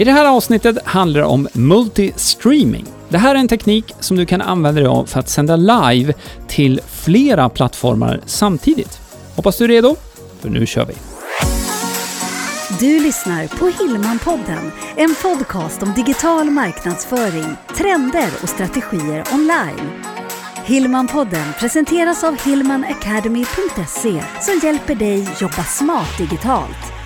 I det här avsnittet handlar det om multi-streaming. Det här är en teknik som du kan använda dig av för att sända live till flera plattformar samtidigt. Hoppas du är redo, för nu kör vi! Du lyssnar på Hillmanpodden, en podcast om digital marknadsföring, trender och strategier online. Hillmanpodden presenteras av hillmanacademy.se som hjälper dig jobba smart digitalt.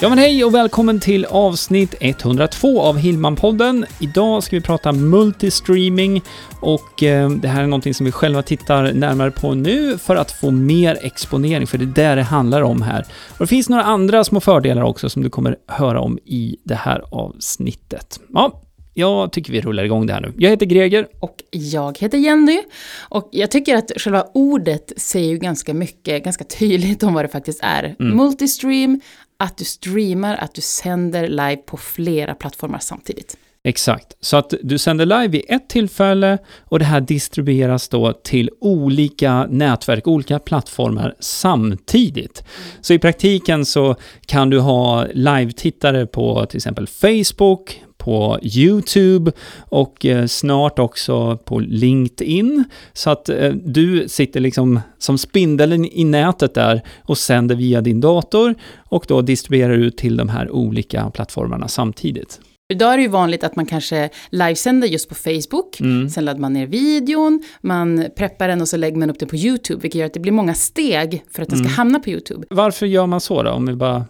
Ja men hej och välkommen till avsnitt 102 av Hillman-podden. Idag ska vi prata multistreaming och eh, det här är någonting som vi själva tittar närmare på nu för att få mer exponering, för det är det det handlar om här. Och det finns några andra små fördelar också som du kommer höra om i det här avsnittet. Ja, jag tycker vi rullar igång det här nu. Jag heter Greger. Och jag heter Jenny. Och jag tycker att själva ordet säger ju ganska mycket, ganska tydligt om vad det faktiskt är. Mm. Multistream, att du streamar, att du sänder live på flera plattformar samtidigt. Exakt. Så att du sänder live vid ett tillfälle och det här distribueras då till olika nätverk, olika plattformar samtidigt. Så i praktiken så kan du ha live-tittare på till exempel Facebook, på YouTube och eh, snart också på LinkedIn. Så att eh, du sitter liksom som spindeln i nätet där och sänder via din dator och då distribuerar ut till de här olika plattformarna samtidigt. Idag är det ju vanligt att man kanske livesänder just på Facebook, Mm. sen laddar man ner videon, man preppar den och så lägger man upp den på YouTube, vilket gör att det blir många steg för att den ska Mm. hamna på YouTube. Varför gör man så då? Om vi bara...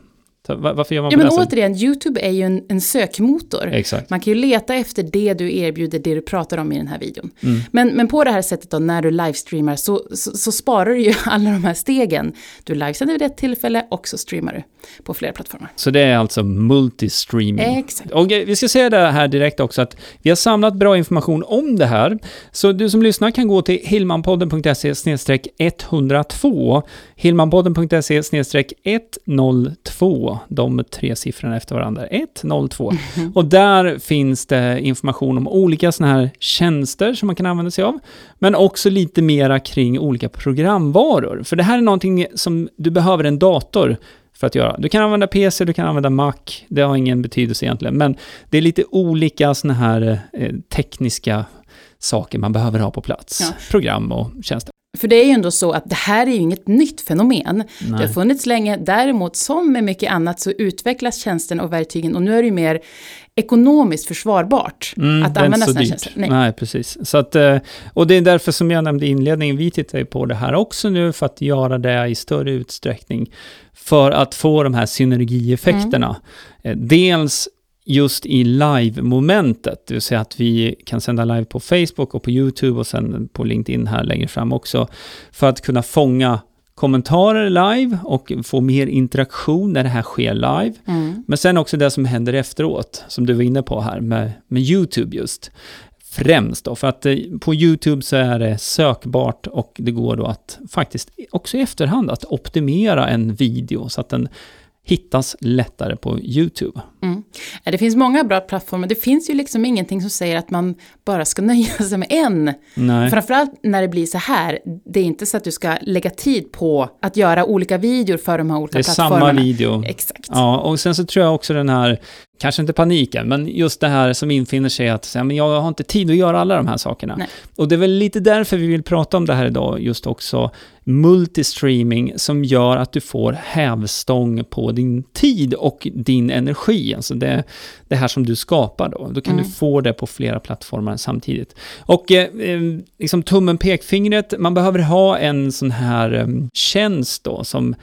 Varför gör man Ja på men det sättet? återigen, YouTube är ju en, en sökmotor. Exakt. Man kan ju leta efter det du erbjuder, det du pratar om i den här videon. Mm. Men, men på det här sättet då, när du livestreamar, så, så, så sparar du ju alla de här stegen. Du livesänder vid ett tillfälle och så streamar du på flera plattformar. Så det är alltså multistreaming. Exakt. Och eh, vi ska säga det här direkt också att vi har samlat bra information om det här. Så du som lyssnar kan gå till hillmanpodden.se 102 hillmanpodden.se 102 de tre siffrorna efter varandra. 102. Och där finns det information om olika sådana här tjänster som man kan använda sig av. Men också lite mera kring olika programvaror. För det här är någonting som du behöver en dator för att göra. Du kan använda PC, du kan använda Mac, det har ingen betydelse egentligen, men det är lite olika såna här eh, tekniska saker man behöver ha på plats. Ja. Program och tjänster. För det är ju ändå så att det här är ju inget nytt fenomen. Det Nej. har funnits länge, däremot som med mycket annat så utvecklas tjänsten och verktygen och nu är det ju mer ekonomiskt försvarbart Mm, att det använda sådana dyrt. tjänster. Nej. precis. Så att, eh, och det är därför som jag nämnde i inledningen, vi tittar ju på det här också nu för att göra det i större utsträckning. För att få de här synergieffekterna. Eh, Dels just i live-momentet, det vill säga att vi kan sända live på Facebook och på YouTube och sen på LinkedIn här längre fram också. För att kunna fånga kommentarer live och få mer interaktion när det här sker live. Mm. Men sen också det som händer efteråt, som du var inne på här med, med YouTube just. Främst då, för att eh, på YouTube så är det sökbart och det går då att faktiskt också i efterhand att optimera en video så att den hittas lättare på YouTube. Mm. Det finns många bra plattformar. Det finns ju liksom ingenting som säger att man bara ska nöja sig med en. Nej. Framförallt när det blir så här. Det är inte så att du ska lägga tid på att göra olika videor för de här olika Det är samma plattformarna. video. Exakt. Ja, och sen så tror jag också den här, kanske inte paniken, men just det här som infinner sig att säga, men jag har inte tid att göra alla de här sakerna. Nej. Och det är väl lite därför vi vill prata om det här idag, just också multistreaming som gör att du får hävstång på din tid och din energi. Alltså det, det här som du skapar då. Då kan Mm. du få det på flera plattformar samtidigt. Och eh, eh, liksom tummen, pekfingret, man behöver ha en sån här eh, tjänst då som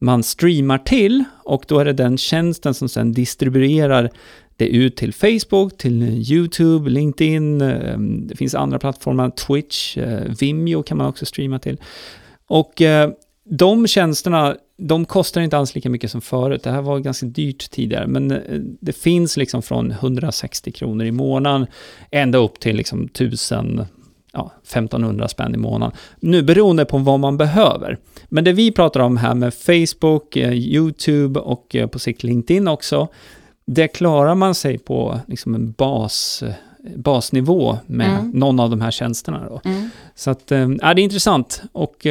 man streamar till och då är det den tjänsten som sen distribuerar det ut till Facebook, till YouTube, LinkedIn, eh, det finns andra plattformar, Twitch, eh, Vimeo kan man också streama till. Och de tjänsterna, de kostar inte alls lika mycket som förut. Det här var ganska dyrt tidigare, men eh, det finns liksom från 160 kronor i månaden ända upp till liksom 1000 ja, 1500 spänn i månaden. Nu beroende på vad man behöver. Men det vi pratar om här med Facebook, eh, YouTube och eh, på sikt LinkedIn också, det klarar man sig på liksom en bas, basnivå med Mm. någon av de här tjänsterna. Då. Mm. Så att, ja, det är intressant och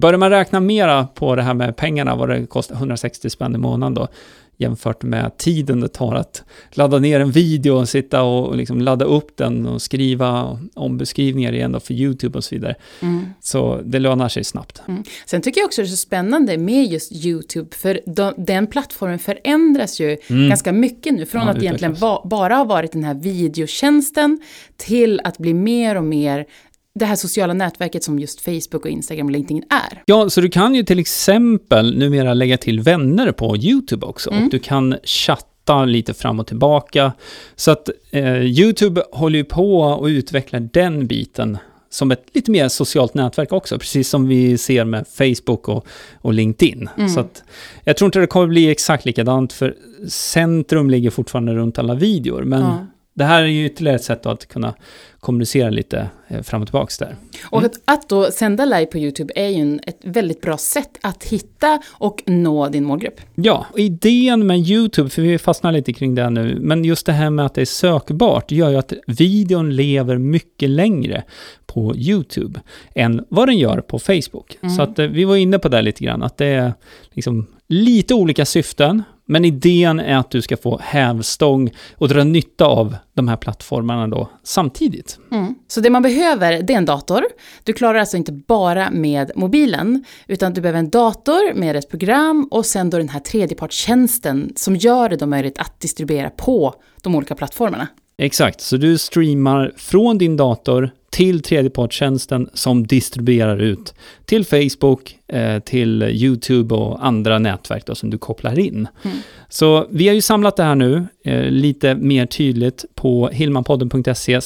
Börjar man räkna mera på det här med pengarna, vad det kostar, 160 spänn i månaden då, jämfört med tiden det tar att ladda ner en video och sitta och liksom ladda upp den och skriva ombeskrivningar igen då för YouTube och så vidare. Mm. Så det lönar sig snabbt. Mm. Sen tycker jag också det är så spännande med just YouTube, för de, den plattformen förändras ju Mm. ganska mycket nu. Från Ja, att egentligen utvecklas. va, bara ha varit den här videotjänsten till att bli mer och mer det här sociala nätverket som just Facebook och Instagram och LinkedIn är. Ja, så du kan ju till exempel numera lägga till vänner på YouTube också. Mm. Och du kan chatta lite fram och tillbaka. Så att eh, YouTube håller ju på och utvecklar den biten som ett lite mer socialt nätverk också, precis som vi ser med Facebook och, och LinkedIn. Mm. Så att jag tror inte det kommer bli exakt likadant, för centrum ligger fortfarande runt alla videor, men Ja. Det här är ju ytterligare ett sätt att kunna kommunicera lite eh, fram och tillbaka där. Och att, att då sända live på YouTube är ju en, ett väldigt bra sätt att hitta och nå din målgrupp. Ja, och idén med YouTube, för vi fastnar lite kring det nu, men just det här med att det är sökbart gör ju att videon lever mycket längre på YouTube än vad den gör på Facebook. Mm. Så att eh, vi var inne på det lite grann, att det är liksom lite olika syften, men idén är att du ska få hävstång och dra nytta av de här plattformarna då samtidigt. Mm. Så det man behöver, det är en dator. Du klarar alltså inte bara med mobilen, utan du behöver en dator med ett program och sen då den här tredjepartstjänsten som gör det då möjligt att distribuera på de olika plattformarna. Exakt, så du streamar från din dator till tredjepartstjänsten som distribuerar ut till Facebook, eh, till YouTube och andra nätverk då, som du kopplar in. Mm. Så vi har ju samlat det här nu eh, lite mer tydligt på hillmanpodden.se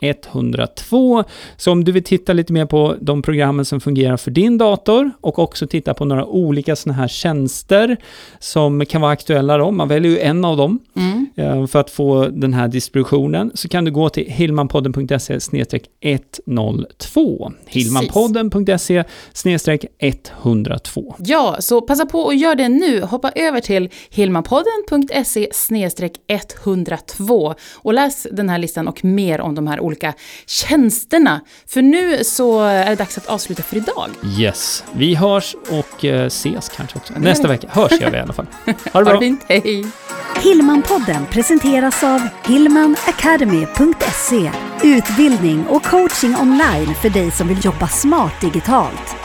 102. Så om du vill titta lite mer på de programmen som fungerar för din dator och också titta på några olika sådana här tjänster som kan vara aktuella då, man väljer ju en av dem Mm. Eh, för att få den här distributionen så kan du gå till hillmanpodden.se 102. Hillmanpodden.se 102. Ja, så passa på och gör det nu. Hoppa över till hilmapodden.se 102 och läs den här listan och mer om de här olika tjänsterna. För nu så är det dags att avsluta för idag. Yes, vi hörs och eh, ses kanske också. Nästa vecka hörs gör vi i alla fall. Ha det Ha bra. det fint, hej! Hillmanpodden presenteras av hillmanacademy.se Utbildning och coaching online för dig som vill jobba smart digitalt.